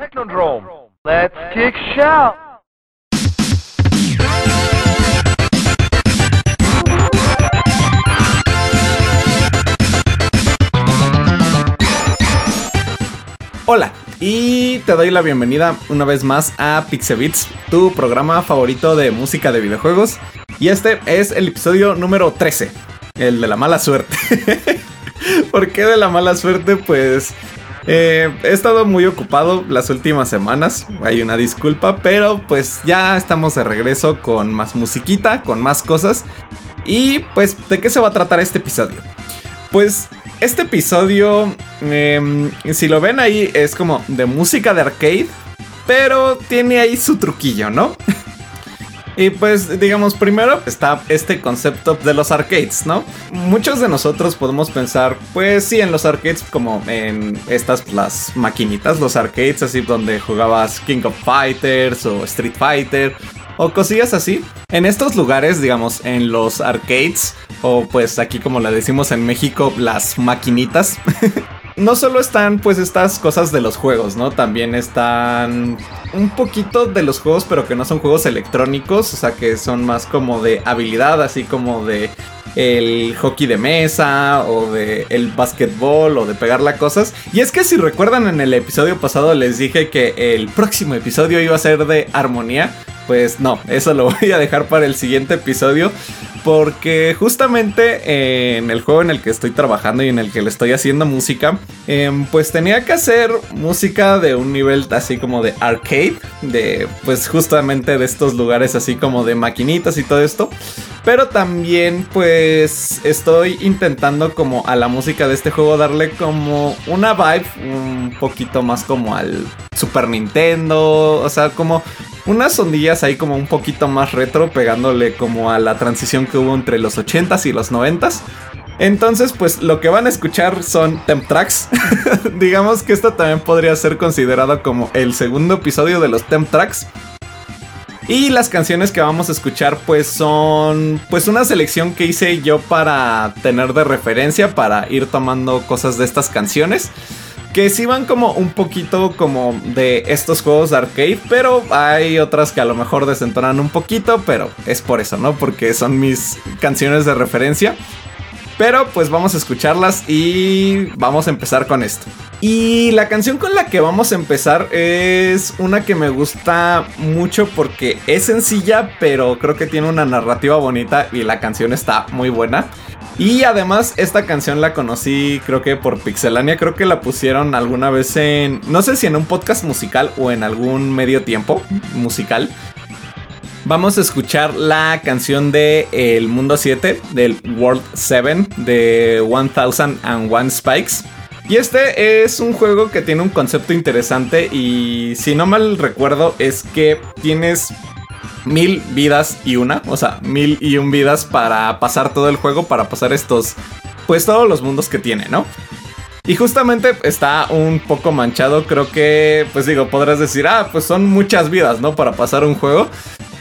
Technodrome. Let's kick. Hola, y te doy la bienvenida una vez más a Pixebits, tu programa favorito de música de videojuegos. Y este es el episodio número 13, el de la mala suerte. ¿Por qué de la mala suerte? Pues eh, he estado muy ocupado las últimas semanas, hay una disculpa, pero pues ya estamos de regreso con más musiquita, con más cosas. Y pues, ¿de qué se va a tratar este episodio? Pues este episodio, em, si lo ven ahí, es como de música de arcade, pero tiene ahí su truquillo, ¿no? Y pues digamos, primero está este concepto de los arcades, ¿no? Muchos de nosotros podemos pensar, pues sí, en los arcades como en estas, las maquinitas, los arcades así donde jugabas King of Fighters o Street Fighter o cosillas así. En estos lugares, digamos, en los arcades, o pues aquí como la decimos en México, las maquinitas. no solo están pues estas cosas de los juegos, ¿no? También están un poquito de los juegos, pero que no son juegos electrónicos, o sea que son más como de habilidad, así como de el hockey de mesa o de el básquetbol o de pegarle a cosas. Y es que si recuerdan en el episodio pasado les dije que el próximo episodio iba a ser de armonía pues no, eso lo voy a dejar para el siguiente episodio. Porque justamente en el juego en el que estoy trabajando y en el que le estoy haciendo música, em, pues tenía que hacer música de un nivel así como de arcade, de pues justamente de estos lugares así como de maquinitas y todo esto. Pero también pues estoy intentando como a la música de este juego darle como una vibe un poquito más como al Super Nintendo, o sea, como unas ondillas ahí como un poquito más retro, pegándole como a la transición que hubo entre los 80s y los 90s. Entonces, pues lo que van a escuchar son temp tracks. Digamos que esto también podría ser considerado como el segundo episodio de los temp tracks. Y las canciones que vamos a escuchar pues son pues una selección que hice yo para tener de referencia, para ir tomando cosas de estas canciones que sí van como un poquito como de estos juegos de arcade, pero hay otras que a lo mejor desentonan un poquito, pero es por eso, ¿no? Porque son mis canciones de referencia. Pero pues vamos a escucharlas y vamos a empezar con esto. Y la canción con la que vamos a empezar es una que me gusta mucho porque es sencilla, pero creo que tiene una narrativa bonita y la canción está muy buena. Y además esta canción la conocí creo que por Pixelania, creo que la pusieron alguna vez en, no sé si en un podcast musical o en algún medio tiempo musical. Vamos a escuchar la canción de El Mundo 7, del World 7, de 1001 Spikes. Y este es un juego que tiene un concepto interesante y si no mal recuerdo es que tienes mil vidas y una, o sea, mil y un vidas para pasar todo el juego, para pasar estos, pues todos los mundos que tiene, ¿no? Y justamente está un poco manchado, creo que, pues digo, podrás decir, ah, pues son muchas vidas, ¿no? Para pasar un juego.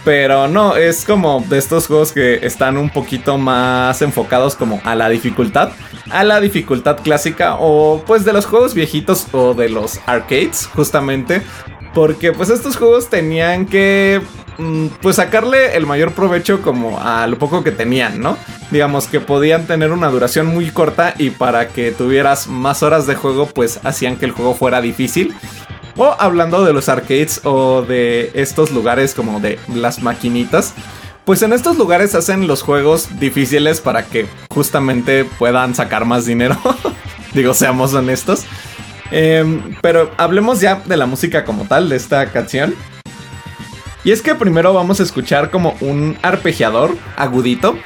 Pero no, es como de estos juegos que están un poquito más enfocados como a la dificultad. A la dificultad clásica o pues de los juegos viejitos o de los arcades, justamente. Porque pues estos juegos tenían que Mm, pues sacarle el mayor provecho como a lo poco que tenían, ¿no? Digamos que podían tener una duración muy corta y para que tuvieras más horas de juego pues hacían que el juego fuera difícil. O hablando de los arcades o de estos lugares como de las maquinitas, pues en estos lugares hacen los juegos difíciles para que justamente puedan sacar más dinero. Digo, seamos honestos. Em, pero hablemos ya de la música como tal de esta canción. Y es que primero vamos a escuchar como un arpegiador agudito.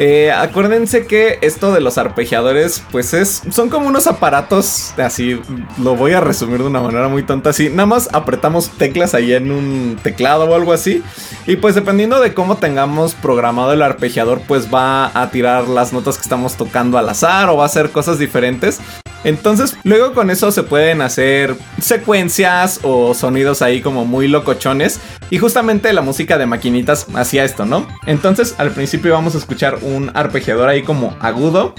Eh, acuérdense que esto de los arpegiadores, pues es, son como unos aparatos, así lo voy a resumir de una manera muy tonta, así, nada más apretamos teclas ahí en un teclado o algo así, y pues dependiendo de cómo tengamos programado el arpegiador, pues va a tirar las notas que estamos tocando al azar o va a hacer cosas diferentes. Entonces, luego con eso se pueden hacer secuencias o sonidos ahí como muy locochones. Y justamente la música de maquinitas hacía esto, ¿no? Entonces, al principio vamos a escuchar un arpegiador ahí como agudo.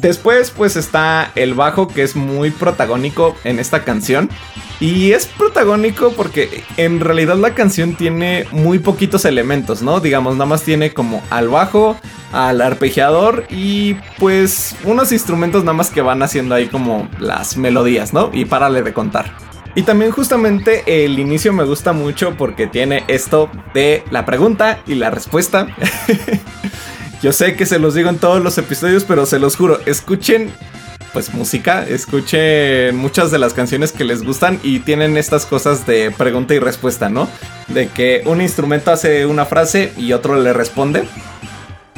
Después pues está el bajo que es muy protagónico en esta canción. Y es protagónico porque en realidad la canción tiene muy poquitos elementos, ¿no? Digamos, nada más tiene como al bajo, al arpegiador y pues unos instrumentos nada más que van haciendo ahí como las melodías, ¿no? Y párale de contar. Y también justamente el inicio me gusta mucho porque tiene esto de la pregunta y la respuesta. Yo sé que se los digo en todos los episodios, pero se los juro, escuchen pues música, escuchen muchas de las canciones que les gustan y tienen estas cosas de pregunta y respuesta, ¿no? De que un instrumento hace una frase y otro le responde.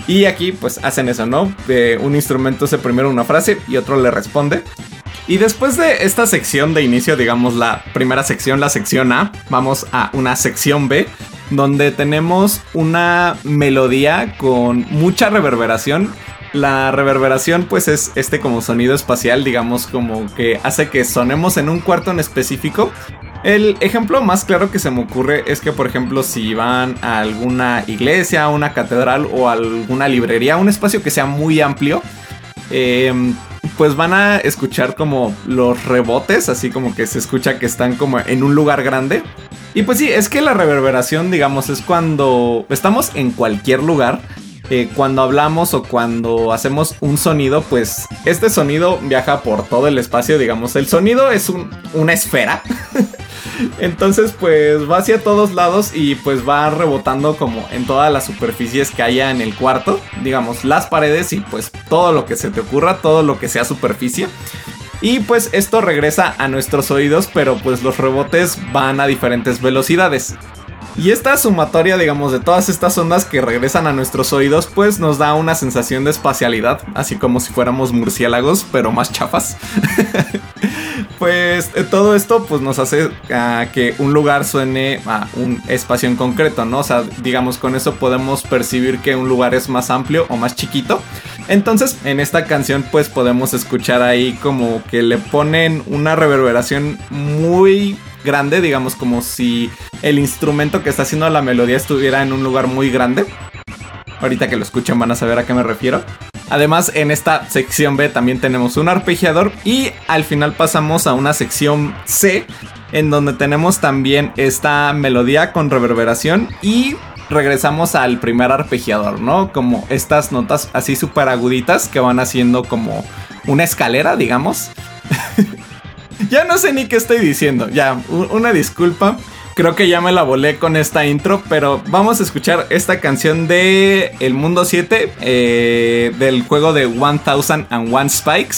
Y aquí pues hacen eso, ¿no? De un instrumento hace primero una frase y otro le responde. Y después de esta sección de inicio, digamos la primera sección, la sección A, vamos a una sección B, donde tenemos una melodía con mucha reverberación. La reverberación pues es este como sonido espacial, digamos como que hace que sonemos en un cuarto en específico. El ejemplo más claro que se me ocurre es que por ejemplo si van a alguna iglesia, una catedral o alguna librería, un espacio que sea muy amplio, eh, pues van a escuchar como los rebotes, así como que se escucha que están como en un lugar grande. Y pues sí, es que la reverberación, digamos, es cuando estamos en cualquier lugar. Eh, cuando hablamos o cuando hacemos un sonido, pues este sonido viaja por todo el espacio, digamos. El sonido es una esfera. Entonces, pues va hacia todos lados y pues va rebotando como en todas las superficies que haya en el cuarto, digamos, las paredes y pues todo lo que se te ocurra, todo lo que sea superficie. Y pues esto regresa a nuestros oídos, pero pues los rebotes van a diferentes velocidades. Y esta sumatoria, digamos, de todas estas ondas que regresan a nuestros oídos, pues nos da una sensación de espacialidad, así como si fuéramos murciélagos, pero más chafas. pues eh, todo esto pues nos hace uh, que un lugar suene a un espacio en concreto, ¿no? O sea, digamos, con eso podemos percibir que un lugar es más amplio o más chiquito. Entonces, en esta canción pues podemos escuchar ahí como que le ponen una reverberación muy grande, digamos como si el instrumento que está haciendo la melodía estuviera en un lugar muy grande. Ahorita que lo escuchen van a saber a qué me refiero. Además, en esta sección B también tenemos un arpegiador y al final pasamos a una sección C en donde tenemos también esta melodía con reverberación y regresamos al primer arpegiador, ¿no? Como estas notas así súper aguditas que van haciendo como una escalera, digamos. ya no sé ni qué estoy diciendo. Ya, una disculpa. Creo que ya me la volé con esta intro, pero vamos a escuchar esta canción de El Mundo 7, eh, del juego de 1001 Spikes.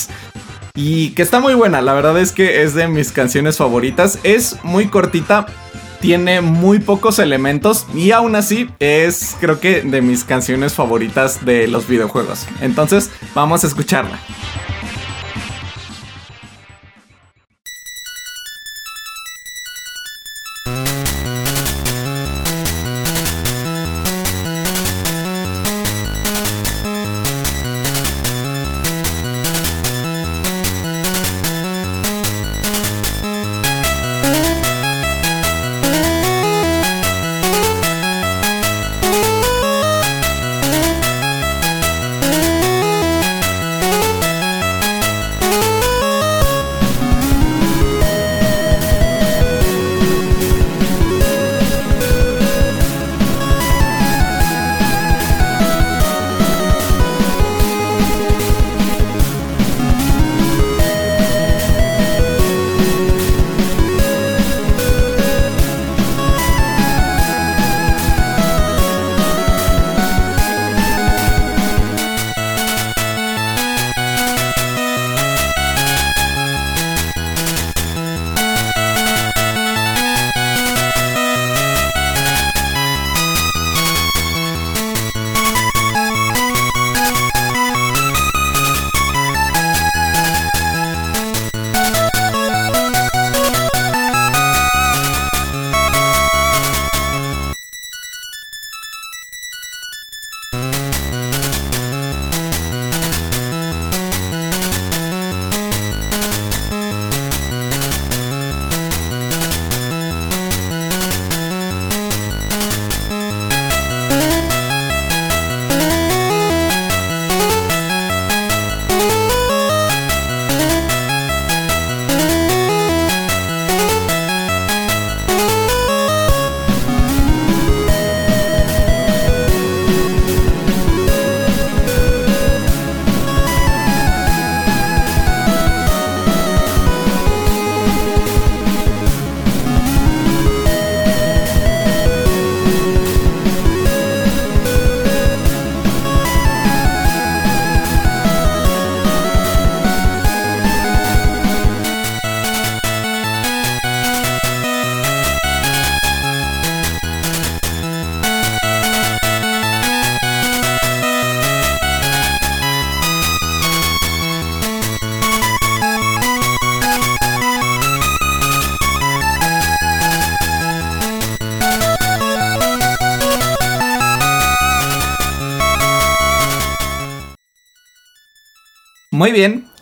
Y que está muy buena, la verdad es que es de mis canciones favoritas. Es muy cortita, tiene muy pocos elementos y aún así es creo que de mis canciones favoritas de los videojuegos. Entonces vamos a escucharla.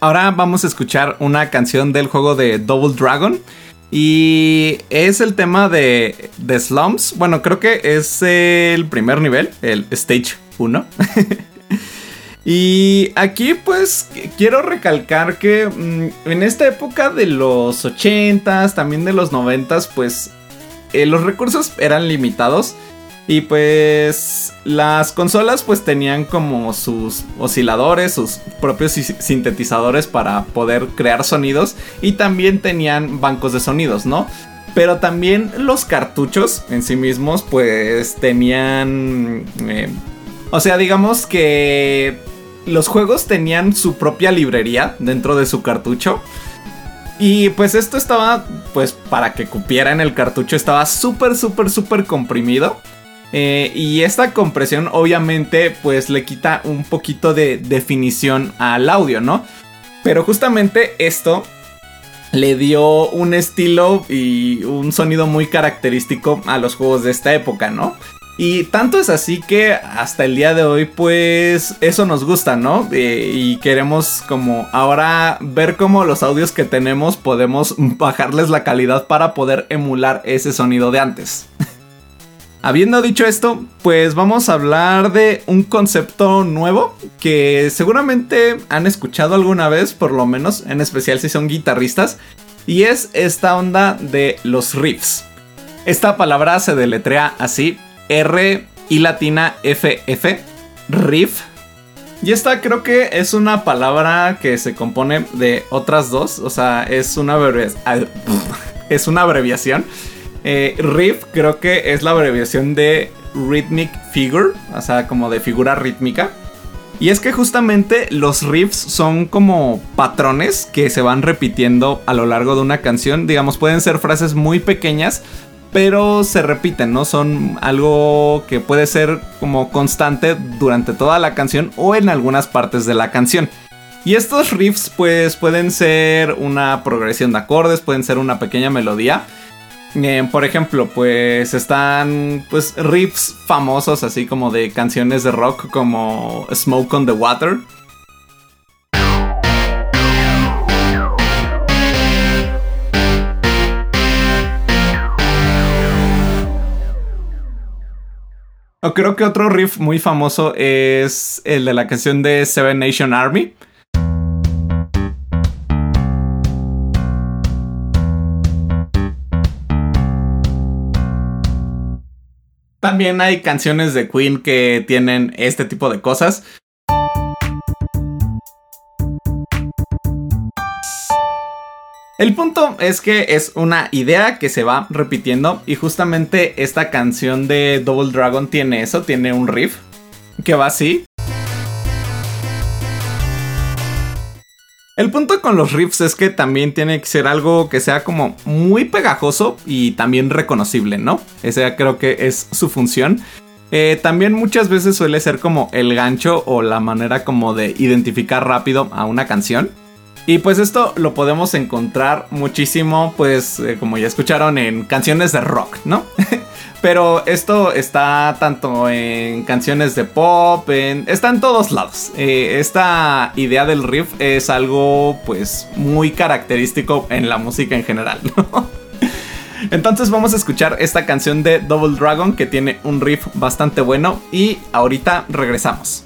Ahora vamos a escuchar una canción del juego de Double Dragon. Y es el tema de, de Slums. Bueno, creo que es el primer nivel, el Stage 1. y aquí pues quiero recalcar que mm, en esta época de los 80s, también de los 90s, pues eh, los recursos eran limitados. Y pues las consolas pues tenían como sus osciladores, sus propios sintetizadores para poder crear sonidos y también tenían bancos de sonidos, ¿no? Pero también los cartuchos en sí mismos pues tenían... Eh, o sea, digamos que los juegos tenían su propia librería dentro de su cartucho. Y pues esto estaba, pues para que cupiera en el cartucho, estaba súper, súper, súper comprimido. Eh, y esta compresión obviamente pues le quita un poquito de definición al audio, ¿no? Pero justamente esto le dio un estilo y un sonido muy característico a los juegos de esta época, ¿no? Y tanto es así que hasta el día de hoy pues eso nos gusta, ¿no? Eh, y queremos como ahora ver cómo los audios que tenemos podemos bajarles la calidad para poder emular ese sonido de antes. Habiendo dicho esto, pues vamos a hablar de un concepto nuevo que seguramente han escuchado alguna vez, por lo menos, en especial si son guitarristas, y es esta onda de los riffs. Esta palabra se deletrea así, R y latina FF, riff. Y esta creo que es una palabra que se compone de otras dos, o sea, es una, es una abreviación eh, riff creo que es la abreviación de Rhythmic Figure, o sea, como de figura rítmica. Y es que justamente los riffs son como patrones que se van repitiendo a lo largo de una canción. Digamos, pueden ser frases muy pequeñas, pero se repiten, ¿no? Son algo que puede ser como constante durante toda la canción o en algunas partes de la canción. Y estos riffs pues pueden ser una progresión de acordes, pueden ser una pequeña melodía eh, por ejemplo, pues están pues riffs famosos así como de canciones de rock como Smoke on the Water. O creo que otro riff muy famoso es el de la canción de Seven Nation Army. También hay canciones de Queen que tienen este tipo de cosas. El punto es que es una idea que se va repitiendo y justamente esta canción de Double Dragon tiene eso, tiene un riff que va así. El punto con los riffs es que también tiene que ser algo que sea como muy pegajoso y también reconocible, ¿no? Esa creo que es su función. Eh, también muchas veces suele ser como el gancho o la manera como de identificar rápido a una canción. Y pues esto lo podemos encontrar muchísimo, pues eh, como ya escucharon, en canciones de rock, ¿no? Pero esto está tanto en canciones de pop, en, está en todos lados. Eh, esta idea del riff es algo pues muy característico en la música en general, Entonces vamos a escuchar esta canción de Double Dragon que tiene un riff bastante bueno y ahorita regresamos.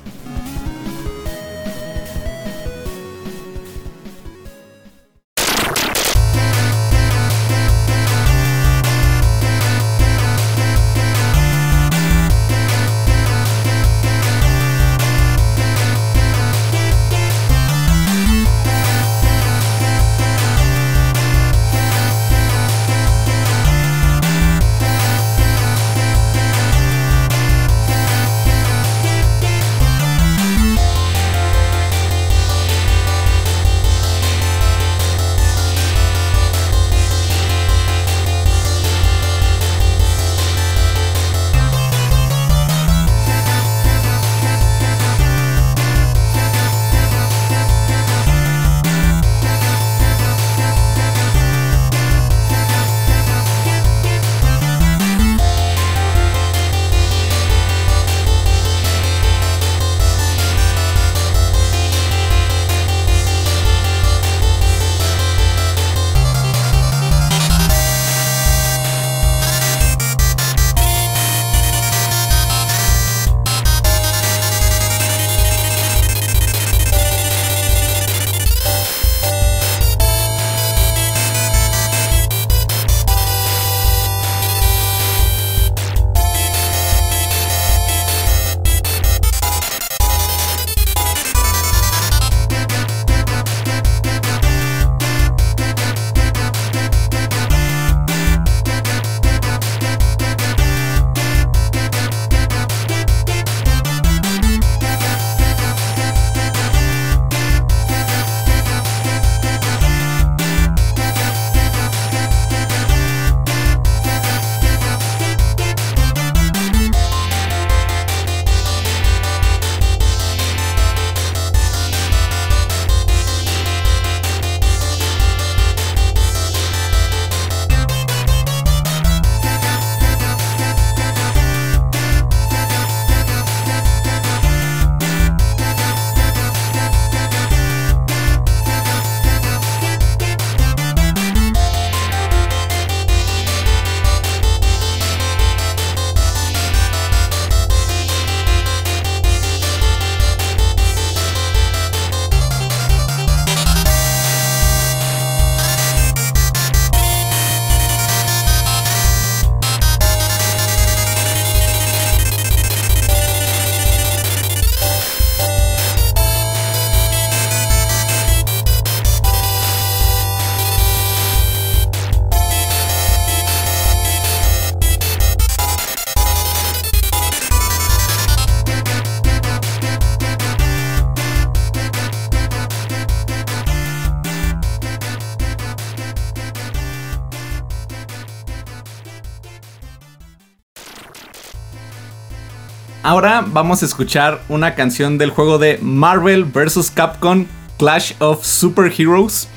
Ahora vamos a escuchar una canción del juego de Marvel vs. Capcom Clash of Superheroes.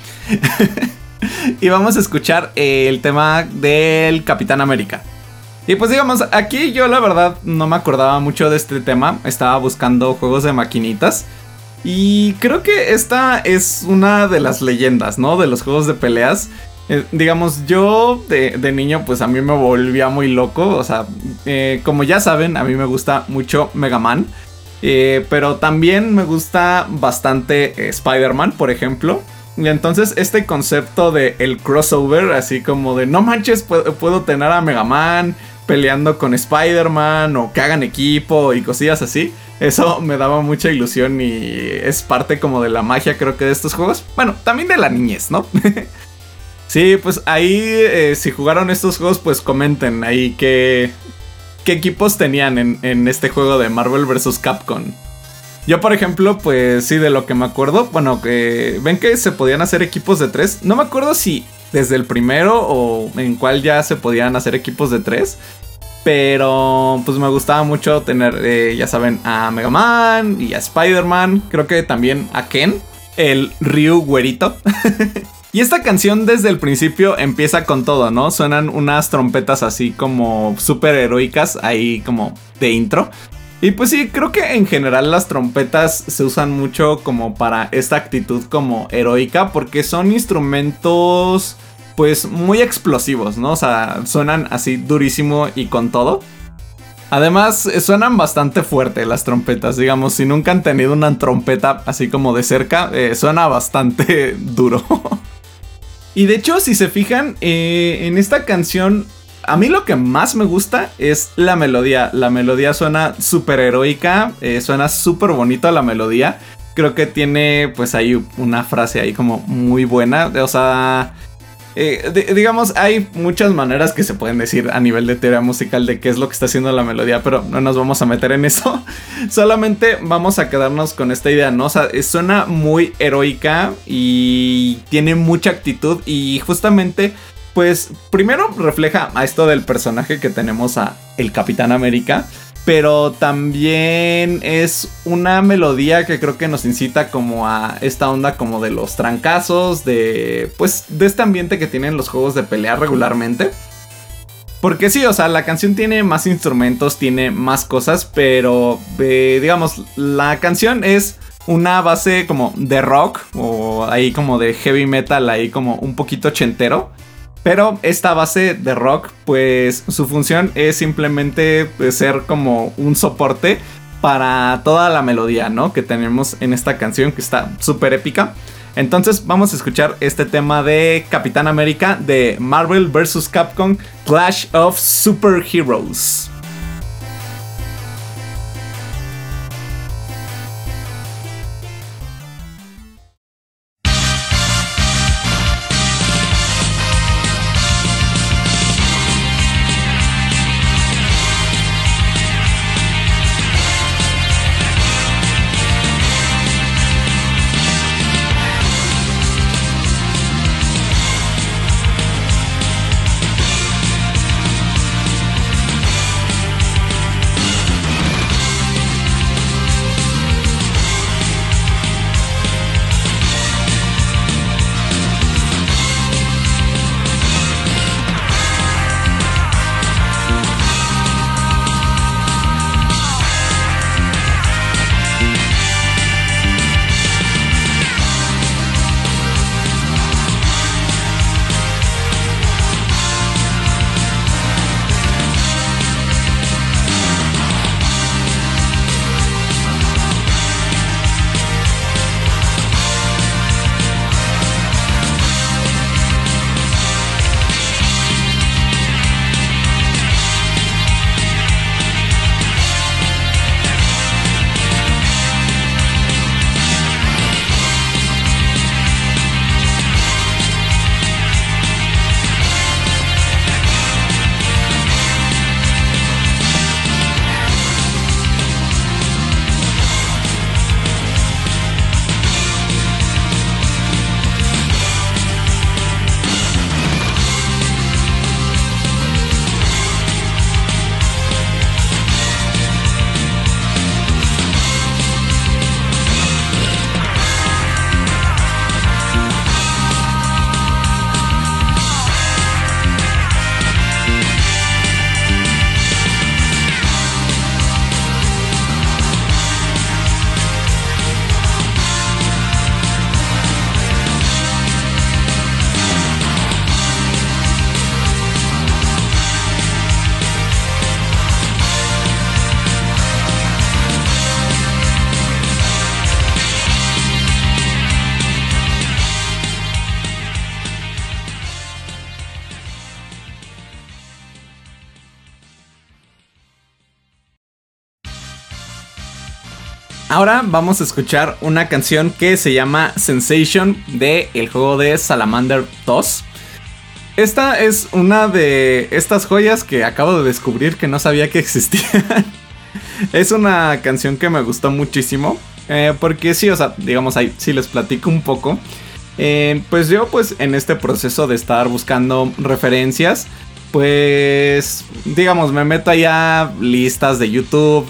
y vamos a escuchar el tema del Capitán América. Y pues digamos, aquí yo la verdad no me acordaba mucho de este tema. Estaba buscando juegos de maquinitas. Y creo que esta es una de las leyendas, ¿no? De los juegos de peleas. Eh, digamos, yo de, niño, pues a mí me volvía muy loco. O sea, eh, como ya saben, a mí me gusta mucho Mega Man. Eh, pero también me gusta bastante Spider-Man, por ejemplo. Y entonces este concepto de el crossover, así como de no manches, puedo, puedo tener a Mega Man peleando con Spider-Man o que hagan equipo y cosillas así. Eso me daba mucha ilusión y es parte como de la magia creo que de estos juegos. Bueno, también de la niñez, ¿no? sí, pues ahí eh, si jugaron estos juegos pues comenten ahí qué, qué equipos tenían en, en este juego de Marvel vs. Capcom. Yo, por ejemplo, pues sí, de lo que me acuerdo, bueno, que ven que se podían hacer equipos de tres. No me acuerdo si desde el primero o en cuál ya se podían hacer equipos de tres. Pero pues me gustaba mucho tener, eh, ya saben, a Mega Man y a Spider-Man. Creo que también a Ken, el Ryu güerito. y esta canción desde el principio empieza con todo, ¿no? Suenan unas trompetas así como súper heroicas ahí como de intro. Y pues sí, creo que en general las trompetas se usan mucho como para esta actitud como heroica porque son instrumentos pues muy explosivos, ¿no? O sea, suenan así durísimo y con todo. Además, eh, suenan bastante fuerte las trompetas, digamos, si nunca han tenido una trompeta así como de cerca, eh, suena bastante duro. Y de hecho, si se fijan, eh, en esta canción, a mí lo que más me gusta es la melodía. La melodía suena súper heroica, suena súper bonito la melodía. Creo que tiene pues ahí una frase ahí como muy buena, o sea... Eh, digamos, hay muchas maneras que se pueden decir a nivel de teoría musical de qué es lo que está haciendo la melodía, pero no nos vamos a meter en eso. Solamente vamos a quedarnos con esta idea, ¿no? O sea, suena muy heroica y tiene mucha actitud y justamente, pues, primero refleja a esto del personaje que tenemos a el Capitán América pero también es una melodía que creo que nos incita como a esta onda como de los trancazos, de pues de este ambiente que tienen los juegos de pelea regularmente. Porque sí, o sea, la canción tiene más instrumentos, tiene más cosas, pero eh, digamos, la canción es una base como de rock o ahí como de heavy metal, ahí como un poquito ochentero. Pero esta base de rock, pues su función es simplemente pues, ser como un soporte para toda la melodía, ¿no? Que tenemos en esta canción que está súper épica. Entonces vamos a escuchar este tema de Capitán América de Marvel vs. Capcom Clash of Superheroes. Ahora vamos a escuchar una canción que se llama Sensation de el juego de Salamander 2. Esta es una de estas joyas que acabo de descubrir que no sabía que existían. es una canción que me gustó muchísimo. Eh, porque sí, o sea, digamos ahí, si les platico un poco. Eh, pues yo pues en este proceso de estar buscando referencias, pues digamos me meto allá listas de YouTube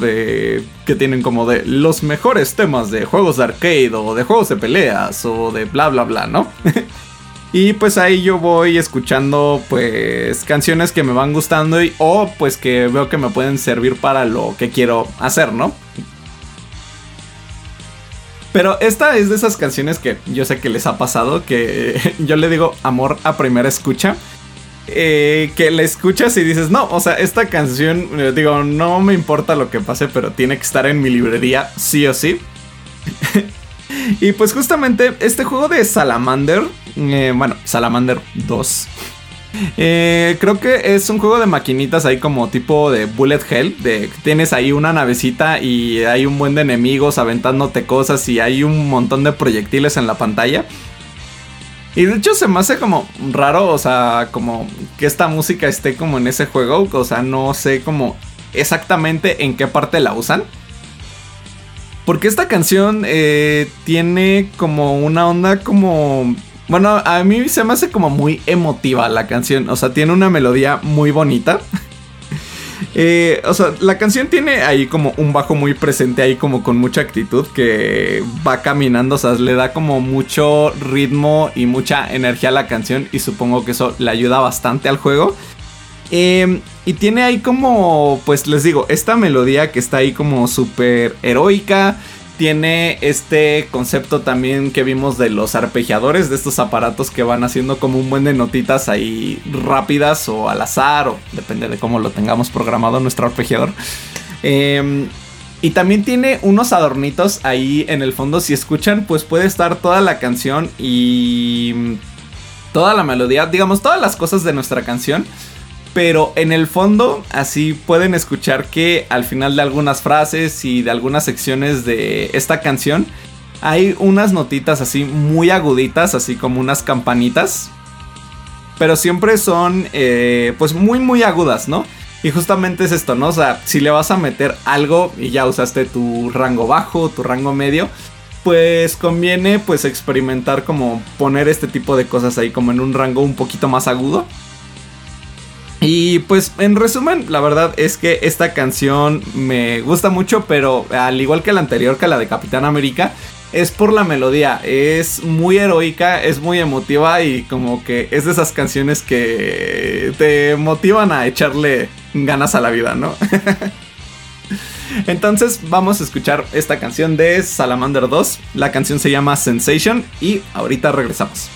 que tienen como de los mejores temas de juegos de arcade o de juegos de peleas o de bla bla bla, ¿no? y pues ahí yo voy escuchando pues canciones que me van gustando y o pues que veo que me pueden servir para lo que quiero hacer, ¿no? Pero esta es de esas canciones que yo sé que les ha pasado, que yo le digo amor a primera escucha. Eh, que la escuchas y dices, no, o sea, esta canción, eh, digo, no me importa lo que pase, pero tiene que estar en mi librería, sí o sí. y pues justamente este juego de Salamander, eh, bueno, Salamander 2, eh, creo que es un juego de maquinitas ahí como tipo de Bullet Hell. De tienes ahí una navecita y hay un buen de enemigos aventándote cosas y hay un montón de proyectiles en la pantalla. Y de hecho se me hace como raro, o sea, como que esta música esté como en ese juego. O sea, no sé como exactamente en qué parte la usan. Porque esta canción eh, tiene como una onda como bueno, a mí se me hace como muy emotiva la canción. O sea, tiene una melodía muy bonita. Eh, o sea, la canción tiene ahí como un bajo muy presente, ahí como con mucha actitud que va caminando, o sea, le da como mucho ritmo y mucha energía a la canción y supongo que eso le ayuda bastante al juego. Em, y tiene ahí como, pues les digo, esta melodía que está ahí como súper heroica tiene este concepto también que vimos de los arpegiadores, de estos aparatos que van haciendo como un buen de notitas ahí rápidas o al azar, o depende de cómo lo tengamos programado nuestro arpegiador. Em, y también tiene unos adornitos ahí en el fondo. Si escuchan, pues puede estar toda la canción y toda la melodía, digamos, todas las cosas de nuestra canción pero en el fondo, así pueden escuchar que al final de algunas frases y de algunas secciones de esta canción, hay unas notitas así muy aguditas, así como unas campanitas. Pero siempre son, eh, pues muy, muy agudas, ¿no? Y justamente es esto, ¿no? O sea, si le vas a meter algo y ya usaste tu rango bajo, tu rango medio, pues conviene pues experimentar como poner este tipo de cosas ahí como en un rango un poquito más agudo. Y pues en resumen, la verdad es que esta canción me gusta mucho, pero al igual que la anterior, que la de Capitán América, es por la melodía, es muy heroica, es muy emotiva y como que es de esas canciones que te motivan a echarle ganas a la vida, ¿no? Entonces vamos a escuchar esta canción de Salamander 2, la canción se llama Sensation y ahorita regresamos.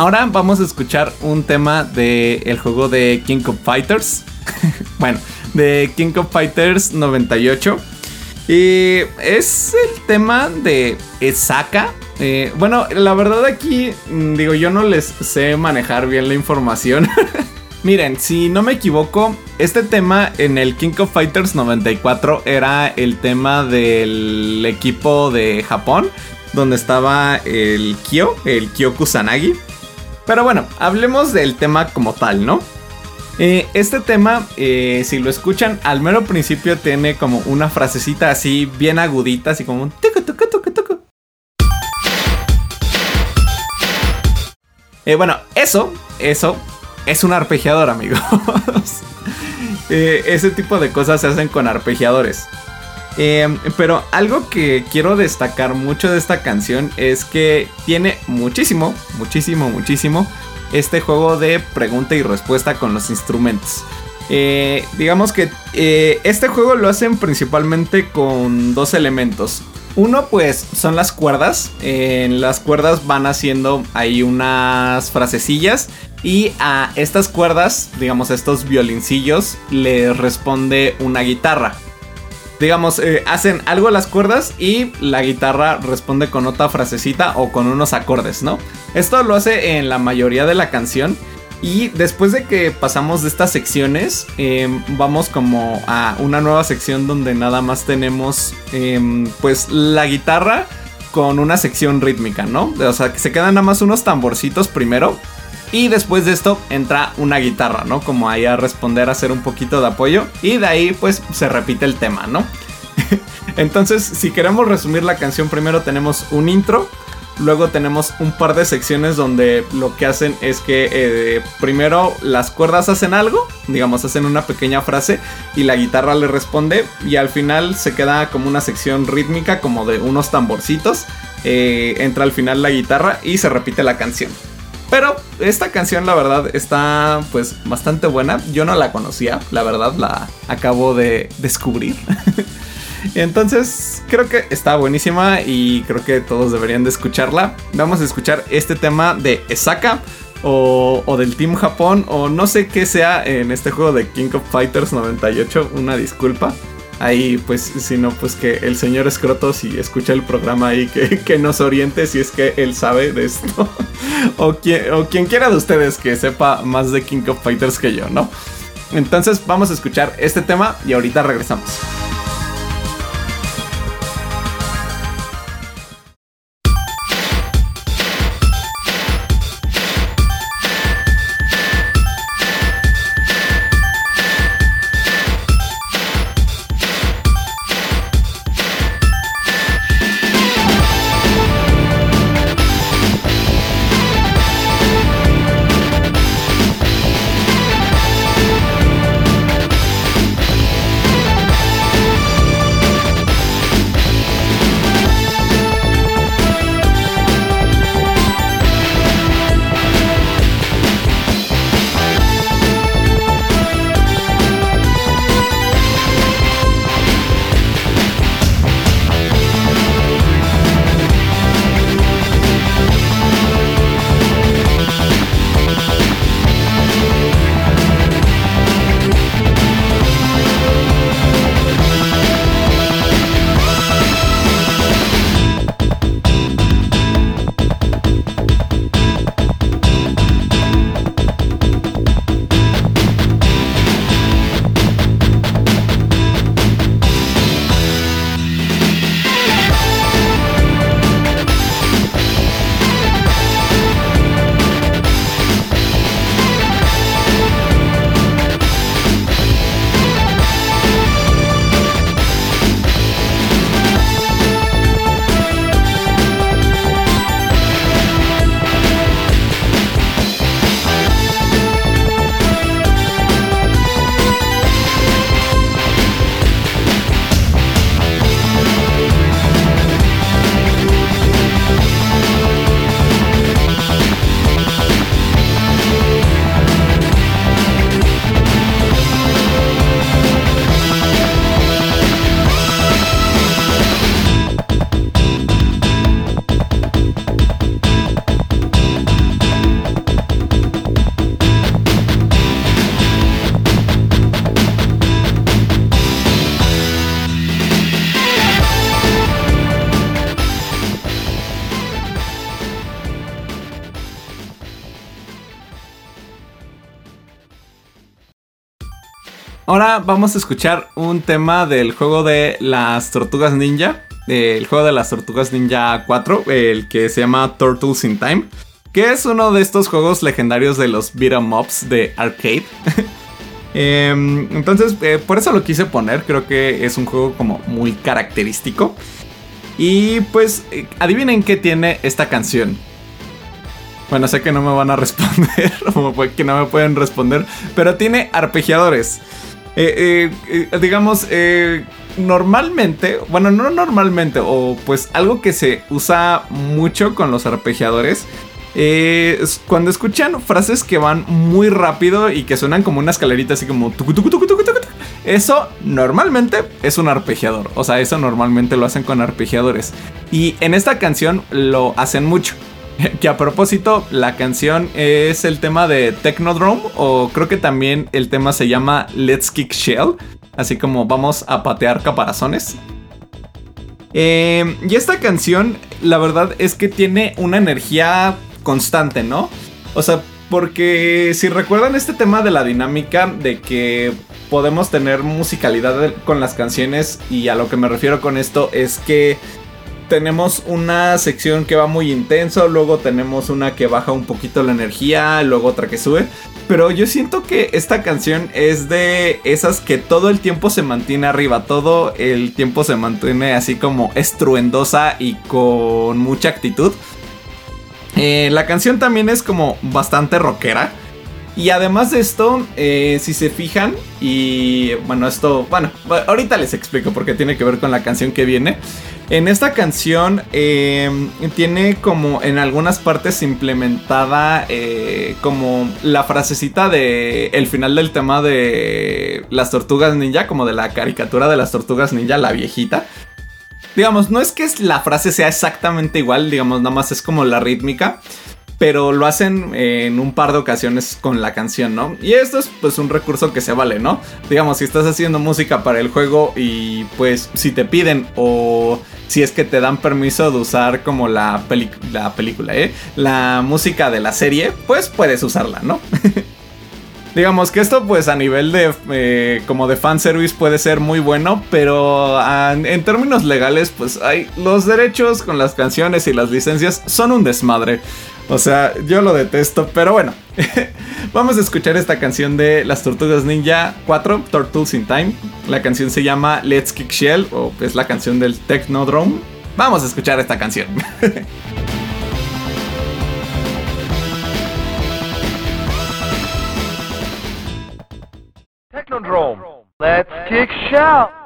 Ahora vamos a escuchar un tema del el juego de King of Fighters. bueno, de King of Fighters 98. Y es el tema de Esaka. Eh, bueno, la verdad aquí, mm, digo, yo no les sé manejar bien la información. Miren, si no me equivoco, este tema en el King of Fighters 94 era el tema del equipo de Japón, donde estaba el Kyo, el Kyo Kusanagi. Pero bueno, hablemos del tema como tal, ¿no? Eh, este tema, eh, si lo escuchan, al mero principio tiene como una frasecita así bien agudita, así como un tucu, tucu, tucu, tucu. Eh, bueno, eso, eso es un arpegiador, amigos. ese tipo de cosas se hacen con arpegiadores. Pero algo que quiero destacar mucho de esta canción es que tiene muchísimo, muchísimo, muchísimo este juego de pregunta y respuesta con los instrumentos. Eh, digamos que eh, este juego lo hacen principalmente con dos elementos. Uno pues son las cuerdas. En las cuerdas van haciendo ahí unas frasecillas y a estas cuerdas, digamos a estos violincillos, le responde una guitarra digamos, eh, hacen algo a las cuerdas y la guitarra responde con otra frasecita o con unos acordes, ¿no? Esto lo hace en la mayoría de la canción. Y después de que pasamos de estas secciones, em, vamos como a una nueva sección donde nada más tenemos em, pues la guitarra con una sección rítmica, ¿no? O sea, que se quedan nada más unos tamborcitos primero y después de esto entra una guitarra, ¿no? Como ahí a responder, a hacer un poquito de apoyo. Y de ahí pues se repite el tema, ¿no? Entonces, si queremos resumir la canción, primero tenemos un intro. Luego tenemos un par de secciones donde lo que hacen es que eh, primero las cuerdas hacen algo, digamos, hacen una pequeña frase y la guitarra le responde y al final se queda como una sección rítmica como de unos tamborcitos. Eh, entra al final la guitarra y se repite la canción. Pero esta canción, la verdad, está pues bastante buena. Yo no la conocía, la verdad, la acabo de descubrir. Entonces, creo que está buenísima y creo que todos deberían de escucharla. Vamos a escuchar este tema de Esaka o, o, del Team Japón o no sé qué sea en este juego de King of Fighters 98. Una disculpa ahí pues si no pues que el señor Escroto si escucha el programa ahí que, nos oriente si es que él sabe de esto o, quien, o quien quiera de ustedes que sepa más de King of Fighters que yo, ¿no? Entonces vamos a escuchar este tema y ahorita regresamos. Vamos a escuchar un tema del juego de las tortugas ninja. El juego de las tortugas ninja 4, el que se llama Turtles in Time. Que es uno de estos juegos legendarios de los beat'em ups de arcade. Em, entonces, eh, por eso lo quise poner. Creo que es un juego como muy característico. Y pues, eh, adivinen qué tiene esta canción. Bueno, sé que no me van a responder, o que no me pueden responder, pero tiene arpegiadores. Eh, digamos, normalmente, bueno, no normalmente, o pues algo que se usa mucho con los arpegiadores eh, cuando escuchan frases que van muy rápido y que suenan como una escalerita así como eso normalmente es un arpegiador. O sea, eso normalmente lo hacen con arpegiadores. Y en esta canción lo hacen mucho. Que a propósito, la canción es el tema de Technodrome. O creo que también el tema se llama Let's Kick Shell. Así como vamos a patear caparazones. Eh, y esta canción, la verdad es que tiene una energía constante, ¿no? O sea, porque si recuerdan este tema de la dinámica de que podemos tener musicalidad con las canciones y a lo que me refiero con esto es que tenemos una sección que va muy intenso, luego tenemos una que baja un poquito la energía, luego otra que sube. Pero yo siento que esta canción es de esas que todo el tiempo se mantiene arriba, todo el tiempo se mantiene así como estruendosa y con mucha actitud. Eh, la canción también es como bastante rockera. Y además de esto, eh, si se fijan, y bueno, esto, bueno, ahorita les explico porque tiene que ver con la canción que viene. En esta canción em, tiene como en algunas partes implementada eh, como la frasecita de el final del tema de las tortugas ninja, como de la caricatura de las tortugas ninja, la viejita. Digamos, no es que la frase sea exactamente igual, digamos, nada más es como la rítmica. Pero lo hacen en un par de ocasiones con la canción, ¿no? Y esto es pues un recurso que se vale, ¿no? Digamos, si estás haciendo música para el juego y pues si te piden o si es que te dan permiso de usar como la, la película, ¿eh? La música de la serie, pues puedes usarla, ¿no? Digamos que esto pues a nivel de eh, como de fanservice puede ser muy bueno, pero ah, en términos legales pues hay los derechos con las canciones y las licencias son un desmadre. O sea, yo lo detesto, pero bueno. Vamos a escuchar esta canción de Las Tortugas Ninja 4, Turtles in Time. La canción se llama Let's Kick Shell o es la canción del Technodrome. Vamos a escuchar esta canción. Technodrome. Let's kick shout.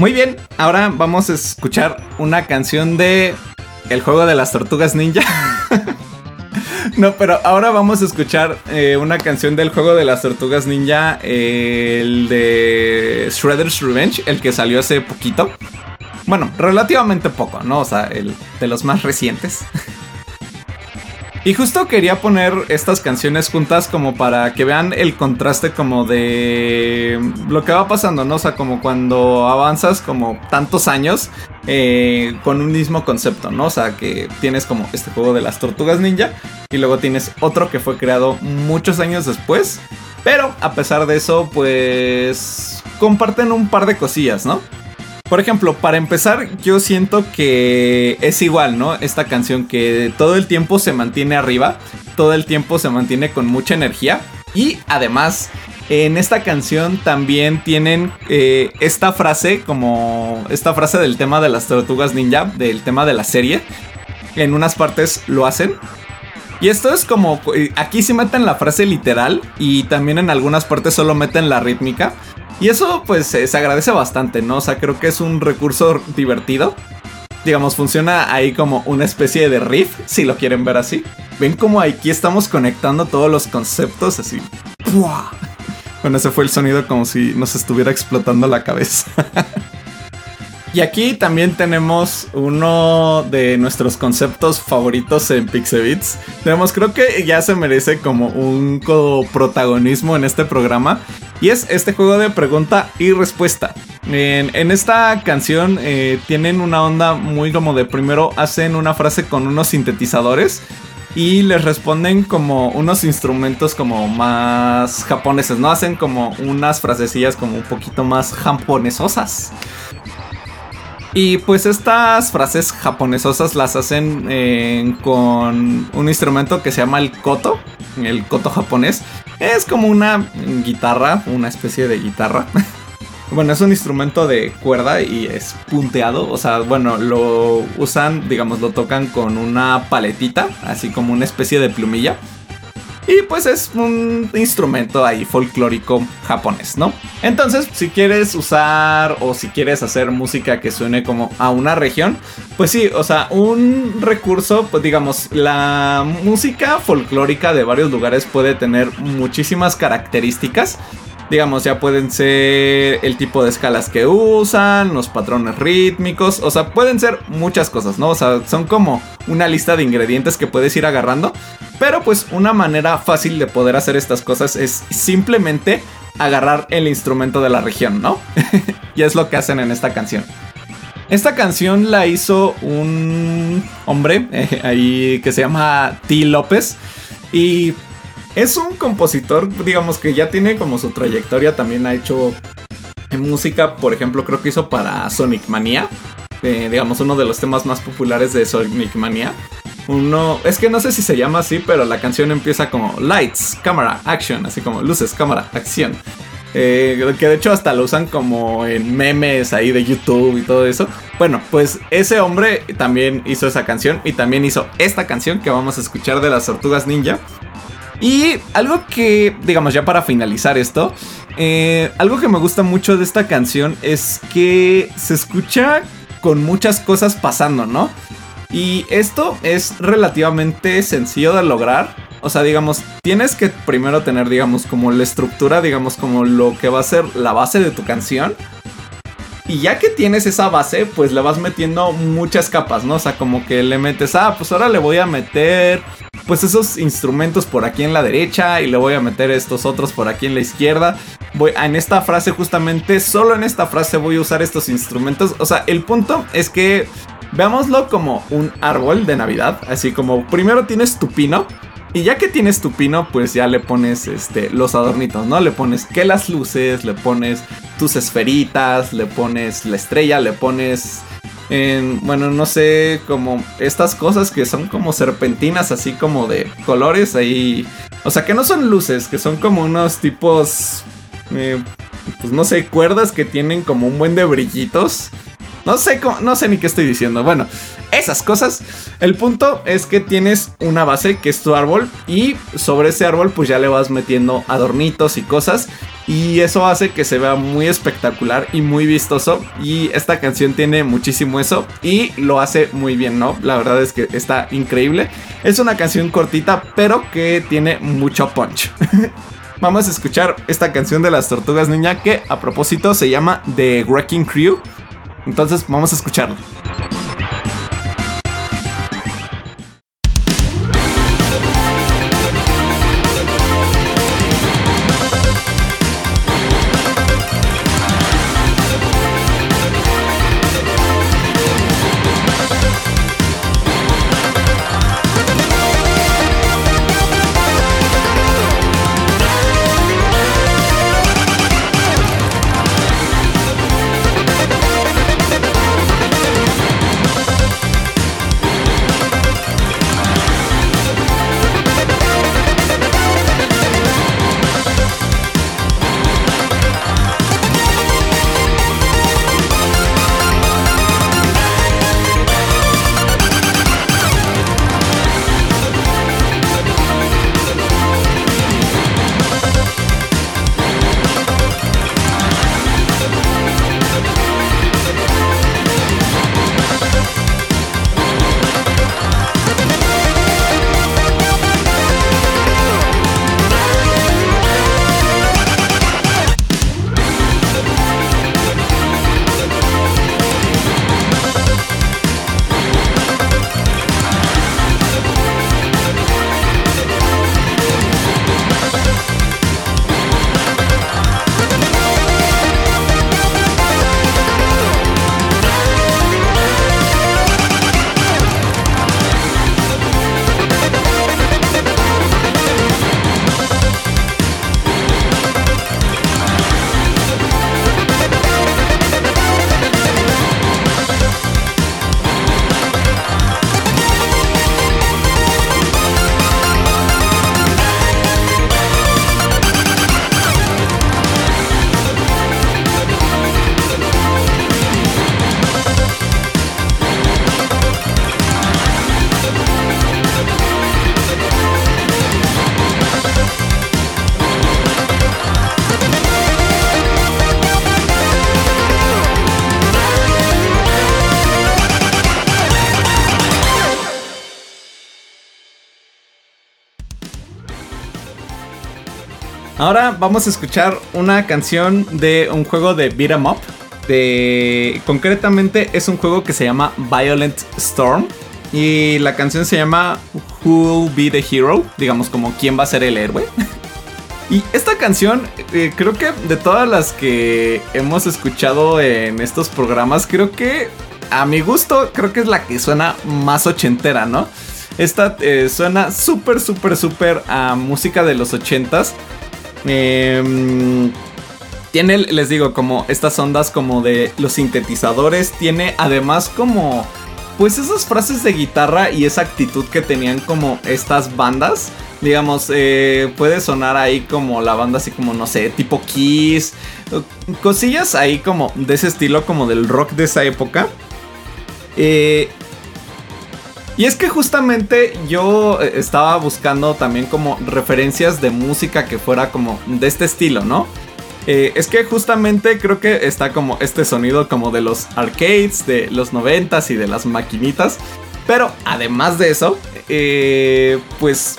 Muy bien, ahora vamos a escuchar una canción de el juego de las tortugas ninja. no, pero ahora vamos a escuchar eh, una canción del juego de las tortugas ninja, el de Shredder's Revenge, el que salió hace poquito. Bueno, relativamente poco, ¿no? O sea, el de los más recientes. Y justo quería poner estas canciones juntas como para que vean el contraste como de lo que va pasando, ¿no? O sea, como cuando avanzas como tantos años eh, con un mismo concepto, ¿no? O sea, que tienes como este juego de las tortugas ninja y luego tienes otro que fue creado muchos años después. Pero a pesar de eso, pues comparten un par de cosillas, ¿no? Por ejemplo, para empezar, yo siento que es igual, ¿no? Esta canción que todo el tiempo se mantiene arriba, todo el tiempo se mantiene con mucha energía. Y además, en esta canción también tienen eh, esta frase, como esta frase del tema de las tortugas ninja, del tema de la serie. En unas partes lo hacen. Y esto es como, eh, aquí sí meten la frase literal y también en algunas partes solo meten la rítmica. Y eso pues se agradece bastante, ¿no? O sea, creo que es un recurso divertido. Digamos, funciona ahí como una especie de riff, si lo quieren ver así. Ven como aquí estamos conectando todos los conceptos así. Bueno, ese fue el sonido como si nos estuviera explotando la cabeza. Y aquí también tenemos uno de nuestros conceptos favoritos en Pixebits. Tenemos, creo que ya se merece como un coprotagonismo en este programa. Y es este juego de pregunta y respuesta. En, esta canción eh, tienen una onda muy como de primero hacen una frase con unos sintetizadores y les responden como unos instrumentos como más japoneses, ¿no? Hacen como unas frasecillas como un poquito más japonesosas. Y pues estas frases japonesosas las hacen eh, con un instrumento que se llama el koto, el koto japonés. Es como una guitarra, una especie de guitarra. bueno, es un instrumento de cuerda y es punteado. O sea, bueno, lo usan, digamos, lo tocan con una paletita, así como una especie de plumilla. Y pues es un instrumento ahí folclórico japonés, ¿no? Entonces, si quieres usar o si quieres hacer música que suene como a una región, pues sí, o sea, un recurso, pues digamos, la música folclórica de varios lugares puede tener muchísimas características digamos, ya pueden ser el tipo de escalas que usan, los patrones rítmicos, o sea, pueden ser muchas cosas, ¿no? O sea, son como una lista de ingredientes que puedes ir agarrando, pero pues una manera fácil de poder hacer estas cosas es simplemente agarrar el instrumento de la región, ¿no? y es lo que hacen en esta canción. Esta canción la hizo un hombre eh, ahí que se llama T. López. Y es un compositor, digamos que ya tiene como su trayectoria, también ha hecho música, por ejemplo, creo que hizo para Sonic Mania, eh, digamos uno de los temas más populares de Sonic Mania. Uno, es que no sé si se llama así, pero la canción empieza como Lights, Cámara, Action, así como luces, cámara, acción. Eh, que de hecho hasta lo usan como en memes ahí de YouTube y todo eso. Bueno, pues ese hombre también hizo esa canción y también hizo esta canción que vamos a escuchar de las tortugas ninja. Y algo que, digamos, ya para finalizar esto, eh, algo que me gusta mucho de esta canción es que se escucha con muchas cosas pasando, ¿no? Y esto es relativamente sencillo de lograr. O sea, digamos, tienes que primero tener, digamos, como la estructura, digamos, como lo que va a ser la base de tu canción. Y ya que tienes esa base, pues le vas metiendo muchas capas, ¿no? O sea, como que le metes, ah, pues ahora le voy a meter pues esos instrumentos por aquí en la derecha y le voy a meter estos otros por aquí en la izquierda. Voy en esta frase justamente, solo en esta frase voy a usar estos instrumentos. O sea, el punto es que veámoslo como un árbol de Navidad, así como primero tienes tu pino y ya que tienes tu pino, pues ya le pones este, los adornitos, ¿no? Le pones que las luces, le pones tus esferitas, le pones la estrella, le pones bueno, no sé, como estas cosas que son como serpentinas, así como de colores ahí. O sea, que no son luces, que son como unos tipos, eh, pues no sé, cuerdas que tienen como un buen de brillitos. No sé, no sé ni qué estoy diciendo. Bueno, esas cosas. El punto es que tienes una base que es tu árbol y sobre ese árbol pues ya le vas metiendo adornitos y cosas. Y eso hace que se vea muy espectacular y muy vistoso. Y esta canción tiene muchísimo eso y lo hace muy bien, ¿no? La verdad es que está increíble. Es una canción cortita pero que tiene mucho punch. Vamos a escuchar esta canción de las tortugas niña que a propósito se llama The Wrecking Crew. Entonces vamos a escucharlo. Vamos a escuchar una canción de un juego de beat 'em up. De, concretamente es un juego que se llama Violent Storm. Y la canción se llama Who'll Be the Hero. Digamos como quién va a ser el héroe. y esta canción, eh, creo que de todas las que hemos escuchado en estos programas, creo que a mi gusto, creo que es la que suena más ochentera, ¿no? Esta eh, suena súper, súper, súper a música de los ochentas. Em, tiene, les digo, como estas ondas como de los sintetizadores. Tiene además como, pues esas frases de guitarra y esa actitud que tenían como estas bandas. Digamos, eh, puede sonar ahí como la banda así como, no sé, tipo Kiss. Cosillas ahí como de ese estilo, como del rock de esa época. Eh, y es que justamente yo eh, estaba buscando también como referencias de música que fuera como de este estilo, ¿no? Eh, es que justamente creo que está como este sonido como de los arcades, de los noventas y de las maquinitas. Pero además de eso, eh, pues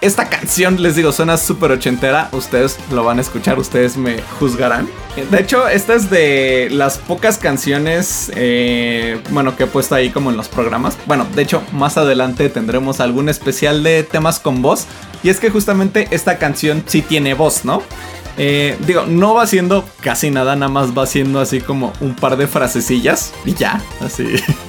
esta canción, les digo, suena súper ochentera. Ustedes lo van a escuchar, ustedes me juzgarán. De hecho, esta es de las pocas canciones, eh, bueno, que he puesto ahí como en los programas. Bueno, de hecho, más adelante tendremos algún especial de temas con voz. Y es que justamente esta canción sí tiene voz, ¿no? Eh, digo, no va haciendo casi nada, nada más va haciendo así como un par de frasecillas y ya, así.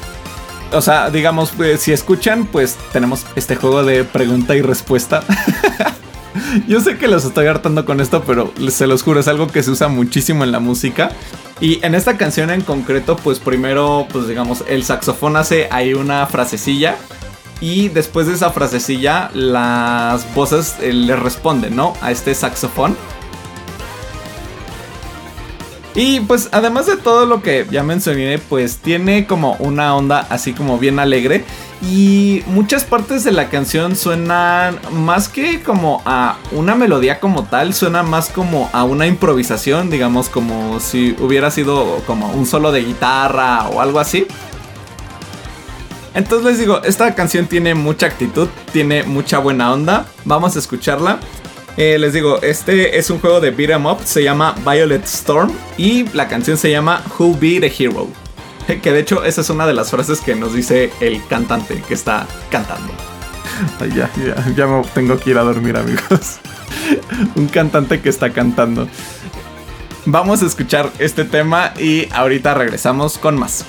o sea, digamos, pues, si escuchan, pues tenemos este juego de pregunta y respuesta. Yo sé que los estoy hartando con esto, pero se los juro, es algo que se usa muchísimo en la música. Y en esta canción en concreto, pues primero, pues digamos, el saxofón hace ahí una frasecilla. Y después de esa frasecilla, las voces eh, le responden, ¿no? A este saxofón. Y pues además de todo lo que ya mencioné, pues tiene como una onda así como bien alegre. Y muchas partes de la canción suenan más que como a una melodía como tal, suena más como a una improvisación, digamos como si hubiera sido como un solo de guitarra o algo así. Entonces les digo, esta canción tiene mucha actitud, tiene mucha buena onda. Vamos a escucharla. Eh, les digo, este es un juego de beat 'em up, se llama Violet Storm y la canción se llama Who'll Be the Hero. Que de hecho esa es una de las frases que nos dice el cantante que está cantando. Ya, ya, ya me tengo que ir a dormir amigos. un cantante que está cantando. Vamos a escuchar este tema y ahorita regresamos con más.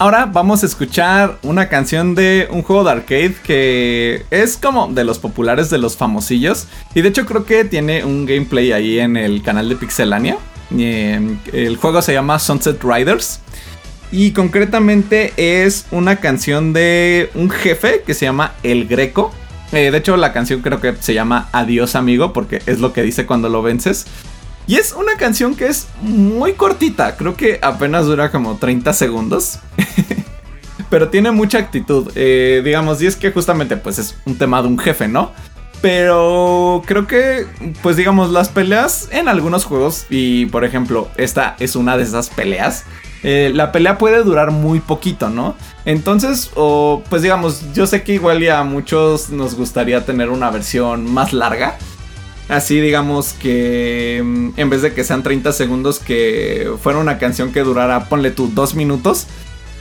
Ahora vamos a escuchar una canción de un juego de arcade que es como de los populares de los famosillos. Y de hecho creo que tiene un gameplay ahí en el canal de Pixelania. Em, el juego se llama Sunset Riders. Y concretamente es una canción de un jefe que se llama El Greco. Eh, de hecho la canción creo que se llama Adiós amigo porque es lo que dice cuando lo vences. Y es una canción que es muy cortita, creo que apenas dura como 30 segundos. Pero tiene mucha actitud, eh, digamos, y es que justamente pues es un tema de un jefe, ¿no? Pero creo que, pues digamos, las peleas en algunos juegos, y por ejemplo, esta es una de esas peleas, eh, la pelea puede durar muy poquito, ¿no? Entonces, o pues digamos, yo sé que igual ya a muchos nos gustaría tener una versión más larga. Así digamos que mm, en vez de que sean 30 segundos, que fuera una canción que durara, ponle tú, dos minutos.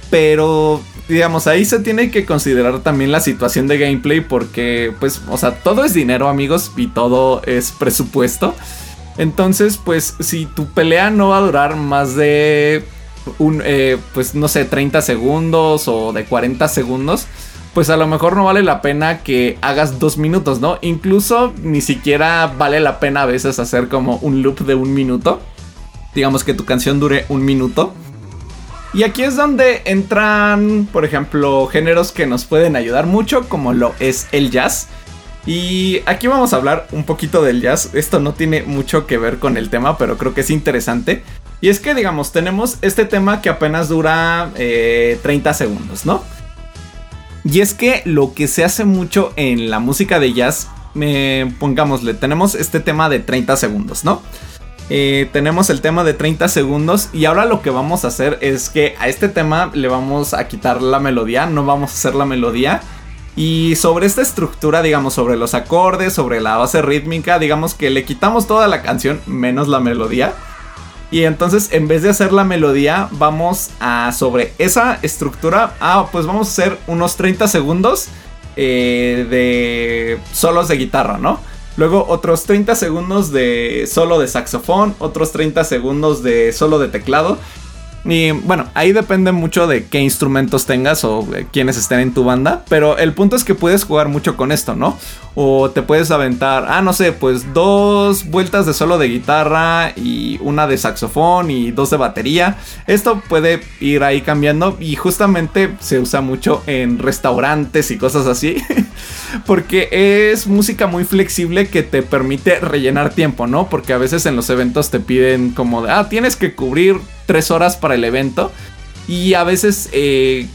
Pero digamos, ahí se tiene que considerar también la situación de gameplay porque, pues, o sea, todo es dinero, amigos, y todo es presupuesto. Entonces, pues, si tu pelea no va a durar más de un, eh, pues, no sé, 30 segundos o de 40 segundos, pues a lo mejor no vale la pena que hagas dos minutos, ¿no? Incluso ni siquiera vale la pena a veces hacer como un loop de un minuto. Digamos que tu canción dure un minuto. Y aquí es donde entran, por ejemplo, géneros que nos pueden ayudar mucho, como lo es el jazz. Y aquí vamos a hablar un poquito del jazz. Esto no tiene mucho que ver con el tema, pero creo que es interesante. Y es que, digamos, tenemos este tema que apenas dura 30 eh, segundos, ¿no? Y es que lo que se hace mucho en la música de jazz, pongámosle, tenemos este tema de 30 segundos, ¿no? Eh, tenemos el tema de 30 segundos y ahora lo que vamos a hacer es que a este tema le vamos a quitar la melodía, no vamos a hacer la melodía. Y sobre esta estructura, digamos, sobre los acordes, sobre la base rítmica, digamos que le quitamos toda la canción menos la melodía. Y entonces en vez de hacer la melodía, vamos a sobre esa estructura, ah, pues vamos a hacer unos 30 segundos eh, de solos de guitarra, ¿no? Luego otros 30 segundos de solo de saxofón, otros 30 segundos de solo de teclado. Y bueno, ahí depende mucho de qué instrumentos tengas o quienes estén en tu banda. Pero el punto es que puedes jugar mucho con esto, ¿no? O te puedes aventar, ah, no sé, pues dos vueltas de solo de guitarra y una de saxofón y dos de batería. Esto puede ir ahí cambiando y justamente se usa mucho en restaurantes y cosas así. Porque es música muy flexible que te permite rellenar tiempo, ¿no? Porque a veces en los eventos te piden como de, ah, tienes que cubrir tres horas para el evento. Y a veces, eh,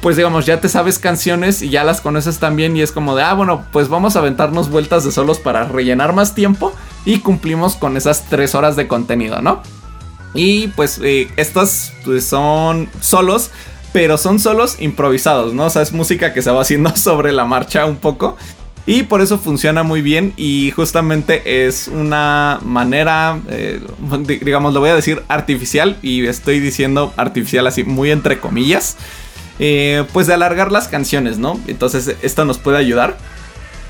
pues digamos, ya te sabes canciones y ya las conoces también. Y es como de, ah, bueno, pues vamos a aventarnos vueltas de solos para rellenar más tiempo. Y cumplimos con esas tres horas de contenido, ¿no? Y pues eh, estos pues, son solos, pero son solos improvisados, ¿no? O sea, es música que se va haciendo sobre la marcha un poco. Y por eso funciona muy bien y justamente es una manera, eh, digamos, lo voy a decir artificial y estoy diciendo artificial así muy entre comillas, eh, pues de alargar las canciones, ¿no? Entonces esto nos puede ayudar.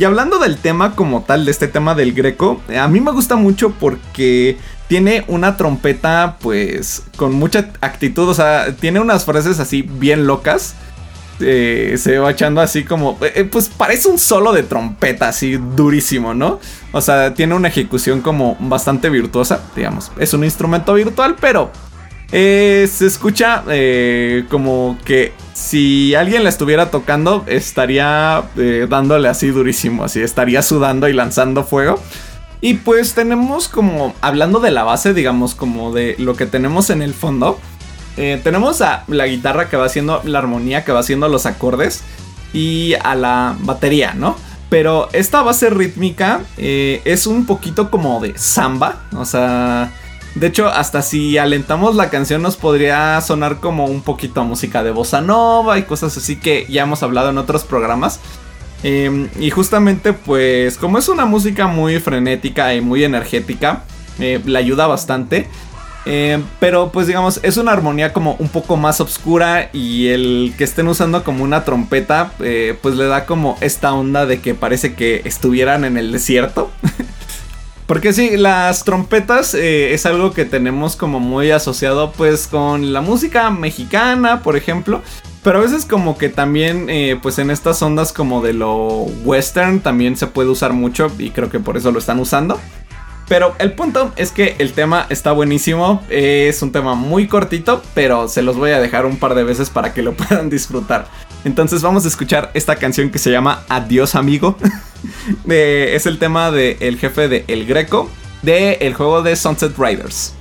Y hablando del tema como tal, de este tema del greco, a mí me gusta mucho porque tiene una trompeta pues con mucha actitud, o sea, tiene unas frases así bien locas. Eh, se va echando así como, eh, pues parece un solo de trompeta, así durísimo, ¿no? O sea, tiene una ejecución como bastante virtuosa, digamos. Es un instrumento virtual, pero eh, se escucha como que si alguien la estuviera tocando, estaría dándole así durísimo, así estaría sudando y lanzando fuego. Y pues tenemos como, hablando de la base, digamos, como de lo que tenemos en el fondo. Eh, tenemos a la guitarra que va haciendo la armonía, que va haciendo los acordes. Y a la batería, ¿no? Pero esta base rítmica eh, es un poquito como de samba. O sea, de hecho, hasta si alentamos la canción nos podría sonar como un poquito a música de bossa nova y cosas así que ya hemos hablado en otros programas. Em, y justamente pues como es una música muy frenética y muy energética, eh, le ayuda bastante. Eh, pero pues digamos, es una armonía como un poco más oscura y el que estén usando como una trompeta, eh, pues le da como esta onda de que parece que estuvieran en el desierto. Porque sí, las trompetas eh, es algo que tenemos como muy asociado pues con la música mexicana, por ejemplo. Pero a veces como que también pues en estas ondas como de lo western también se puede usar mucho y creo que por eso lo están usando. Pero el punto es que el tema está buenísimo. Es un tema muy cortito, pero se los voy a dejar un par de veces para que lo puedan disfrutar. Entonces vamos a escuchar esta canción que se llama Adiós amigo. es el tema del jefe de El Greco, del el juego de Sunset Riders.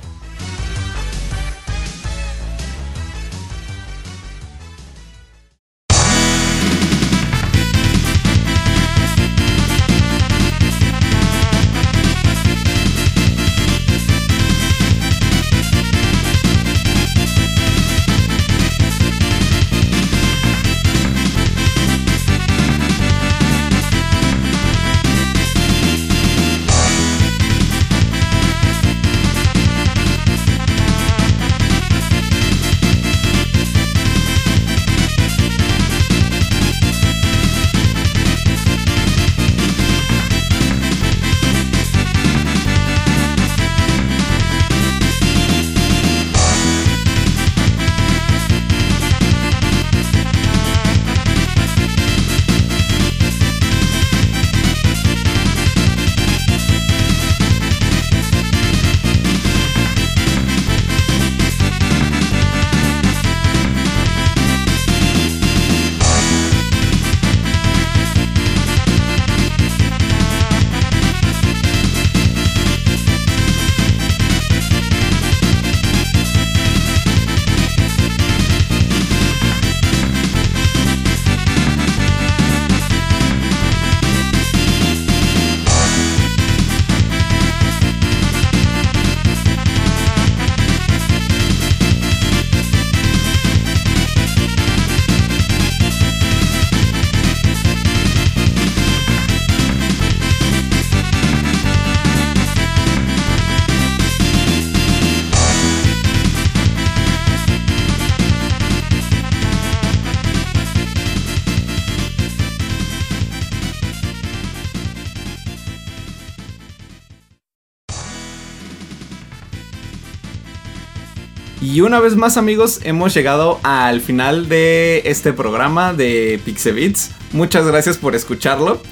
Y una vez más amigos, hemos llegado al final de este programa de Pixebits. Muchas gracias por escucharlo.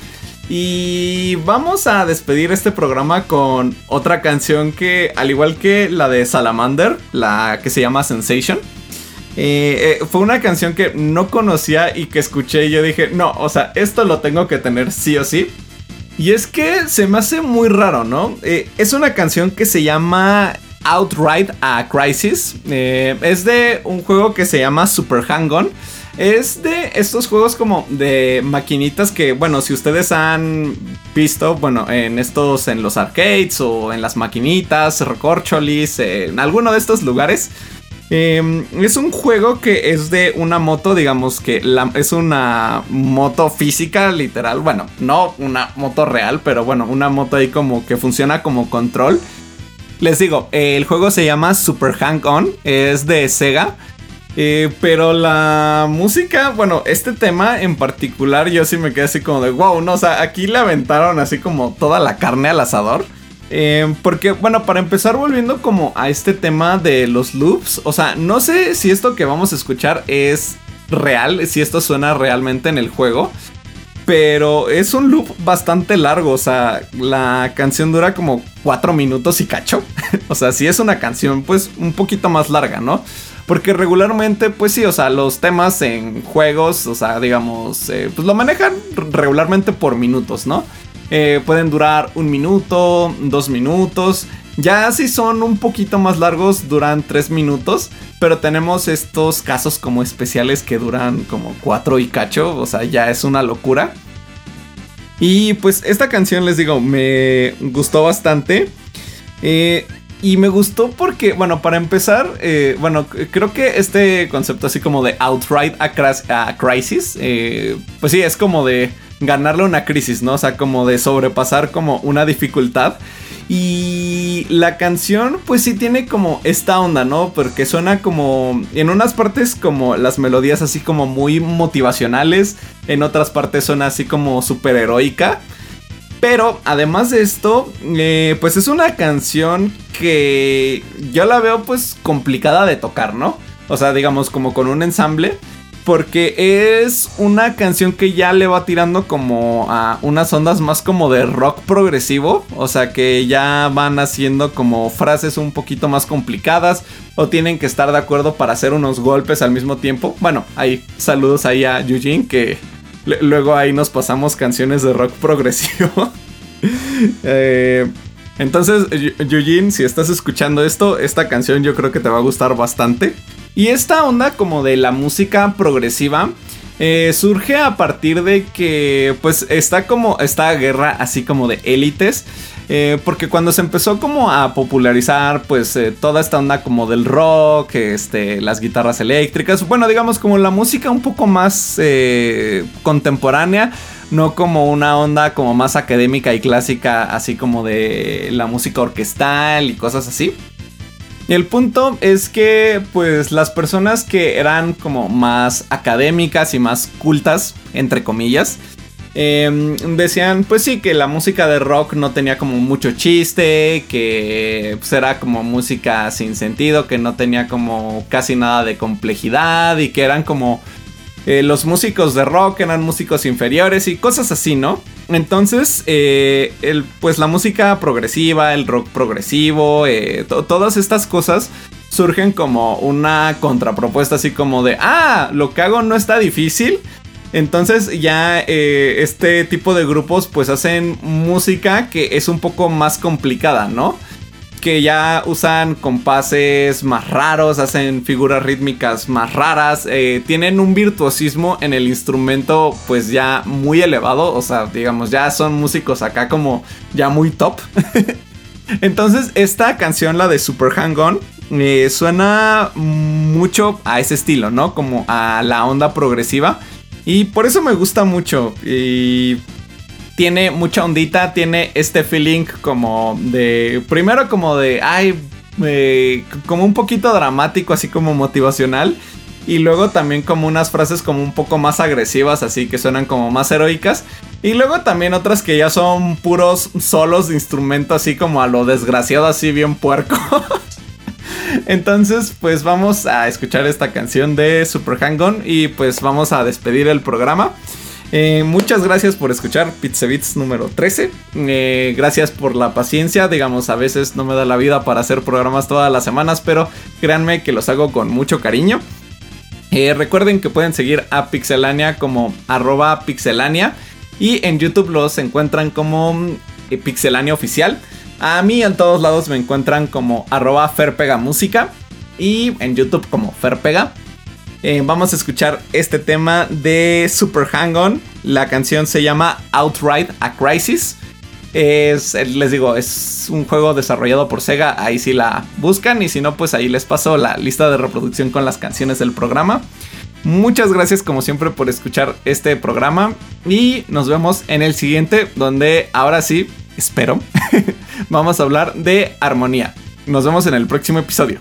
Y vamos a despedir este programa con otra canción que, al igual que la de Salamander, la que se llama Sensation, eh, eh, fue una canción que no conocía y que escuché y yo dije, no, o sea, esto lo tengo que tener sí o sí. Y es que se me hace muy raro, ¿no? Eh, es una canción que se llama Outright a Crisis. es de un juego que se llama Super Hang-On. Es de estos juegos como de maquinitas que, bueno, si ustedes han visto, bueno, en estos, en los arcades o en las maquinitas, recorcholis, en alguno de estos lugares. Em, es un juego que es de una moto, digamos que es una moto física, literal. Bueno, no una moto real, pero bueno, una moto ahí como que funciona como control. Les digo, el juego se llama Super Hang On, es de Sega. Eh, pero la música, bueno, este tema en particular, yo sí me quedé así como de wow, no, o sea, aquí le aventaron así como toda la carne al asador. Eh, porque, bueno, para empezar volviendo como a este tema de los loops, o sea, no sé si esto que vamos a escuchar es real, si esto suena realmente en el juego. Pero es un loop bastante largo, o sea, la canción dura como 4 minutos y cacho. o sea, si es una canción pues un poquito más larga, ¿no? Porque regularmente, pues sí, o sea, los temas en juegos, o sea, digamos, eh, pues lo manejan regularmente por minutos, ¿no? Eh, pueden durar un minuto, dos minutos. Ya si son un poquito más largos, duran tres minutos. Pero tenemos estos casos como especiales que duran como cuatro y cacho. O sea, ya es una locura. Y pues esta canción, les digo, me gustó bastante. Eh, y me gustó porque, bueno, para empezar, eh, bueno, creo que este concepto así como de outright a, crisis, eh, pues sí, es como de ganarle una crisis, ¿no? O sea, como de sobrepasar como una dificultad. Y la canción, pues sí tiene como esta onda, ¿no? Porque suena como, en unas partes como las melodías así como muy motivacionales, en otras partes suena así como super heroica. Pero además de esto, eh, pues es una canción que yo la veo pues complicada de tocar, ¿no? O sea, digamos como con un ensamble. Porque es una canción que ya le va tirando como a unas ondas más como de rock progresivo. O sea que ya van haciendo como frases un poquito más complicadas. O tienen que estar de acuerdo para hacer unos golpes al mismo tiempo. Bueno, ahí saludos ahí a Eugene que luego ahí nos pasamos canciones de rock progresivo. Eh, entonces, Eugene, si estás escuchando esto, esta canción yo creo que te va a gustar bastante. Y esta onda como de la música progresiva eh, surge a partir de que pues está como esta guerra así como de élites. Eh, porque cuando se empezó como a popularizar pues eh, toda esta onda como del rock, este, las guitarras eléctricas, bueno digamos como la música un poco más contemporánea, no como una onda como más académica y clásica así como de la música orquestal y cosas así. El punto es que, pues, las personas que eran como más académicas y más cultas, entre comillas, em, decían, pues sí, que la música de rock no tenía como mucho chiste, que pues, era como música sin sentido, que no tenía como casi nada de complejidad y que eran como eh, los músicos de rock eran músicos inferiores y cosas así, ¿no? Entonces, eh, el, pues la música progresiva, el rock progresivo, eh, todas estas cosas surgen como una contrapropuesta así como de, ah, lo que hago no está difícil. Entonces ya este tipo de grupos pues hacen música que es un poco más complicada, ¿no? Que ya usan compases más raros, hacen figuras rítmicas más raras, eh, tienen un virtuosismo en el instrumento pues ya muy elevado, o sea, digamos, ya son músicos acá como ya muy top. Entonces esta canción, la de Super Hang On, eh, suena mucho a ese estilo, ¿no? Como a la onda progresiva. Y por eso me gusta mucho. Y tiene mucha ondita, tiene este feeling como de, primero como de, ay, eh, como un poquito dramático, así como motivacional. Y luego también como unas frases como un poco más agresivas, así que suenan como más heroicas. Y luego también otras que ya son puros solos de instrumento, así como a lo desgraciado, así bien puerco. Entonces, pues vamos a escuchar esta canción de Super Hang-On y pues vamos a despedir el programa. Eh, muchas gracias por escuchar Pizza número 13. Eh, gracias por la paciencia. Digamos, a veces no me da la vida para hacer programas todas las semanas, pero créanme que los hago con mucho cariño. Eh, recuerden que pueden seguir a Pixelania como arroba pixelania y en YouTube los encuentran como Pixelania Oficial. A mí en todos lados me encuentran como ferpegamúsica y en YouTube como ferpega. Eh, vamos a escuchar este tema de Super Hang-On. La canción se llama Outright a Crisis. Es, les digo, es un juego desarrollado por Sega. Ahí sí la buscan. Y si no, pues ahí les paso la lista de reproducción con las canciones del programa. Muchas gracias como siempre por escuchar este programa. Y nos vemos en el siguiente, donde ahora sí, espero, vamos a hablar de armonía. Nos vemos en el próximo episodio.